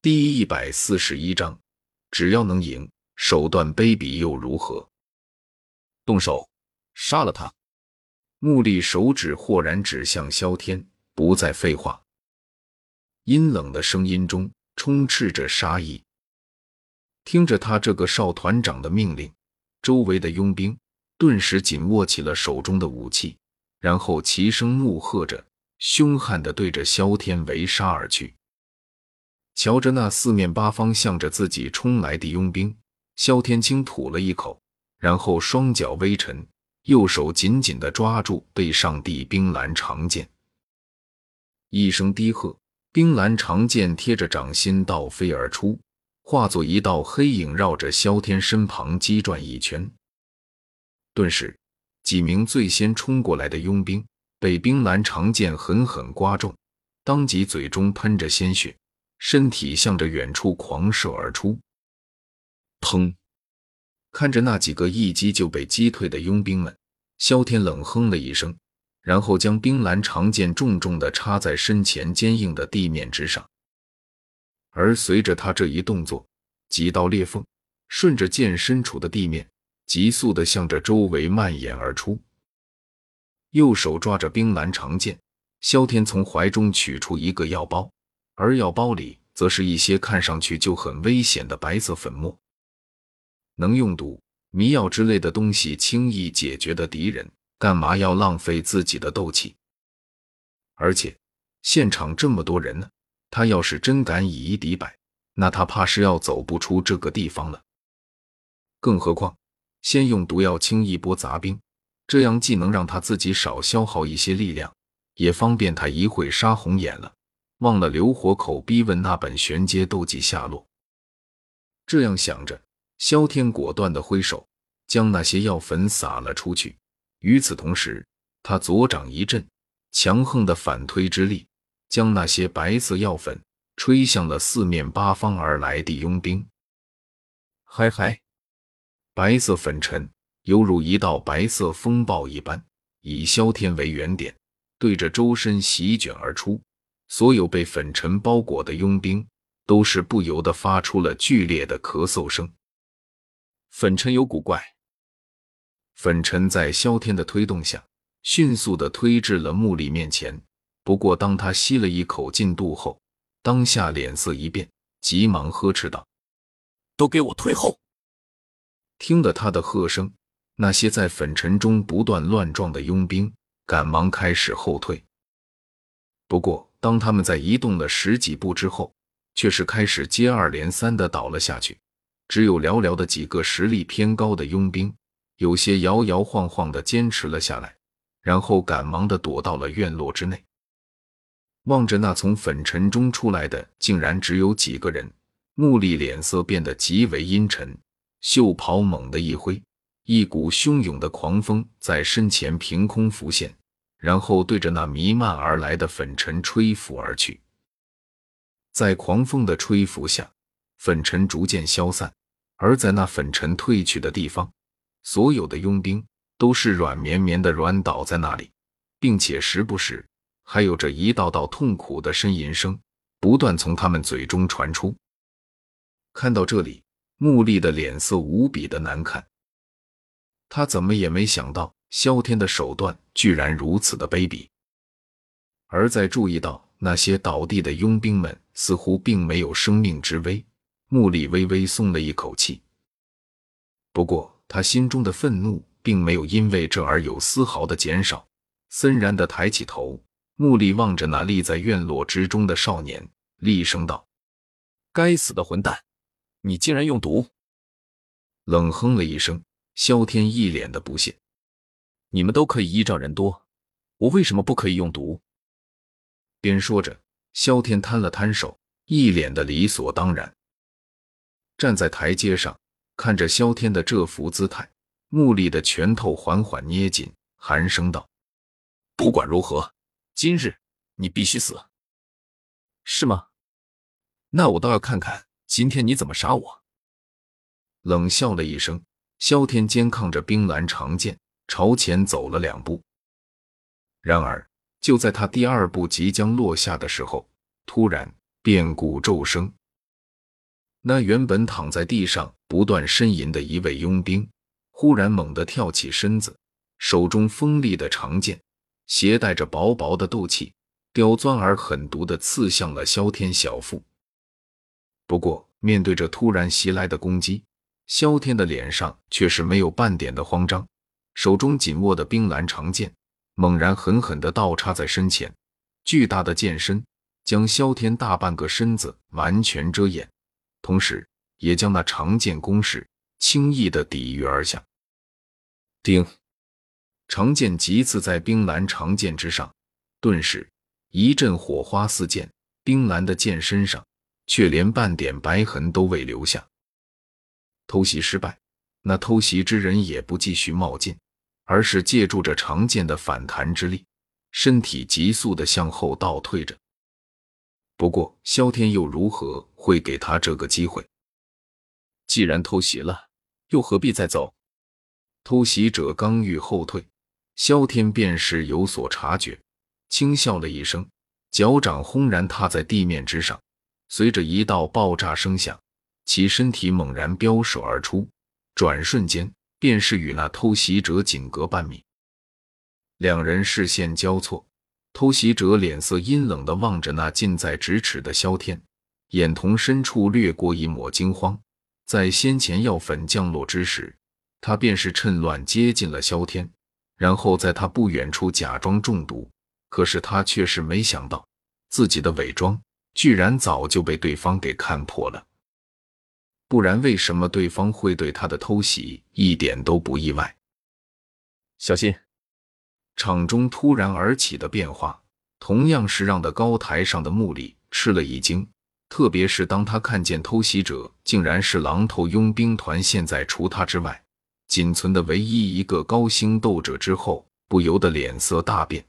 第一百四十一章，只要能赢，手段卑鄙又如何？动手，杀了他！穆丽手指豁然指向萧天，不再废话。阴冷的声音中充斥着杀意。听着他这个少团长的命令，周围的佣兵顿时紧握起了手中的武器，然后齐声怒喝着，凶悍地对着萧天围杀而去。瞧着那四面八方向着自己冲来的佣兵，萧天轻吐了一口，然后双脚微沉，右手紧紧地抓住背上的冰蓝长剑，一声低喝，冰蓝长剑贴着掌心倒飞而出，化作一道黑影，绕着萧天身旁击转一圈。顿时，几名最先冲过来的佣兵被冰蓝长剑狠狠刮中，当即嘴中喷着鲜血。身体向着远处狂射而出，砰！看着那几个一击就被击退的佣兵们，萧天冷哼了一声，然后将冰蓝长剑重重的插在身前坚硬的地面之上。而随着他这一动作，几道裂缝顺着剑身处的地面急速的向着周围蔓延而出。右手抓着冰蓝长剑，萧天从怀中取出一个药包。而药包里则是一些看上去就很危险的白色粉末，能用毒、迷药之类的东西轻易解决的敌人，干嘛要浪费自己的斗气？而且现场这么多人呢，他要是真敢以一敌百，那他怕是要走不出这个地方了。更何况，先用毒药清一波杂兵，这样既能让他自己少消耗一些力量，也方便他一会杀红眼了。忘了留活口逼问那本玄阶斗技下落。这样想着，萧天果断的挥手，将那些药粉撒了出去。与此同时，他左掌一震，强横的反推之力，将那些白色药粉吹向了四面八方而来的佣兵。嗨嗨，白色粉尘犹如一道白色风暴一般，以萧天为原点，对着周身席卷而出。所有被粉尘包裹的佣兵都是不由得发出了剧烈的咳嗽声。粉尘有古怪，粉尘在萧天的推动下，迅速的推至了木里面前。不过，当他吸了一口进肚后，当下脸色一变，急忙呵斥道：“都给我退后！”听了他的喝声，那些在粉尘中不断乱撞的佣兵赶忙开始后退。不过，当他们在移动了十几步之后，却是开始接二连三的倒了下去。只有寥寥的几个实力偏高的佣兵，有些摇摇晃晃的坚持了下来，然后赶忙的躲到了院落之内。望着那从粉尘中出来的，竟然只有几个人，穆丽脸色变得极为阴沉，袖袍猛地一挥，一股汹涌的狂风在身前凭空浮现。然后对着那弥漫而来的粉尘吹拂而去，在狂风的吹拂下，粉尘逐渐消散，而在那粉尘退去的地方，所有的佣兵都是软绵绵的软倒在那里，并且时不时还有着一道道痛苦的呻吟声不断从他们嘴中传出。看到这里，穆丽的脸色无比的难看，他怎么也没想到。萧天的手段居然如此的卑鄙，而在注意到那些倒地的佣兵们似乎并没有生命之危，穆里微微松了一口气。不过，他心中的愤怒并没有因为这而有丝毫的减少，森然的抬起头，穆里望着那立在院落之中的少年，厉声道：“该死的混蛋，你竟然用毒！”冷哼了一声，萧天一脸的不屑。你们都可以依仗人多，我为什么不可以用毒？边说着，萧天摊了摊手，一脸的理所当然。站在台阶上，看着萧天的这副姿态，穆丽的拳头缓缓捏紧，寒声道：“不管如何，今日你必须死，是吗？那我倒要看看今天你怎么杀我。”冷笑了一声，萧天肩扛着冰蓝长剑。朝前走了两步，然而就在他第二步即将落下的时候，突然变故骤生，那原本躺在地上不断呻吟的一位佣兵，忽然猛地跳起身子，手中锋利的长剑，携带着薄薄的斗气，刁钻而狠毒的刺向了萧天小腹。不过，面对着突然袭来的攻击，萧天的脸上却是没有半点的慌张，手中紧握的冰蓝长剑猛然狠狠地倒插在身前，巨大的剑身将萧天大半个身子完全遮掩。同时，也将那长剑攻势轻易的抵御而下。叮！长剑急刺在冰蓝长剑之上，顿时一阵火花四溅。冰蓝的剑身上却连半点白痕都未留下。偷袭失败，那偷袭之人也不继续冒进，而是借助着长剑的反弹之力，身体急速的向后倒退着。不过，萧天又如何会给他这个机会？既然偷袭了，又何必再走？偷袭者刚欲后退，萧天便是有所察觉，轻笑了一声，脚掌轰然踏在地面之上，随着一道爆炸声响，其身体猛然飙射而出，转瞬间便是与那偷袭者仅隔半米。两人视线交错。偷袭者脸色阴冷的望着那近在咫尺的萧天，眼瞳深处掠过一抹惊慌。在先前药粉降落之时，他便是趁乱接近了萧天，然后在他不远处假装中毒。可是他却是没想到，自己的伪装居然早就被对方给看破了。不然，为什么对方会对他的偷袭一点都不意外？小心！场中突然而起的变化，同样是让的高台上的穆里吃了一惊。特别是当他看见偷袭者竟然是狼头佣兵团现在除他之外仅存的唯一一个高星斗者之后，不由得脸色大变。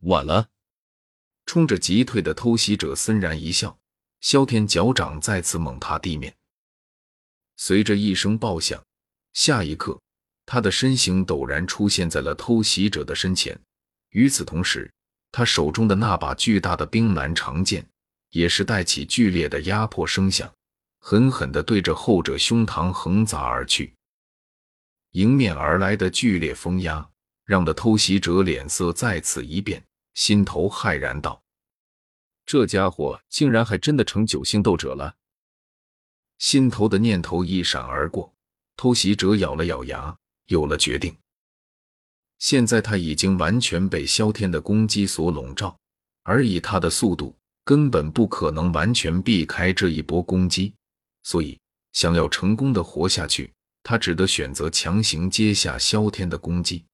晚了！冲着急退的偷袭者森然一笑，萧天脚掌再次猛踏地面，随着一声爆响，下一刻。他的身形陡然出现在了偷袭者的身前，与此同时，他手中的那把巨大的冰蓝长剑也是带起剧烈的压迫声响，狠狠地对着后者胸膛横砸而去。迎面而来的剧烈风压，让的偷袭者脸色再次一变，心头骇然道：“这家伙竟然还真的成九星斗者了！”心头的念头一闪而过，偷袭者咬了咬牙。有了决定，现在他已经完全被萧天的攻击所笼罩，而以他的速度，根本不可能完全避开这一波攻击。所以，想要成功的活下去，他只得选择强行接下萧天的攻击。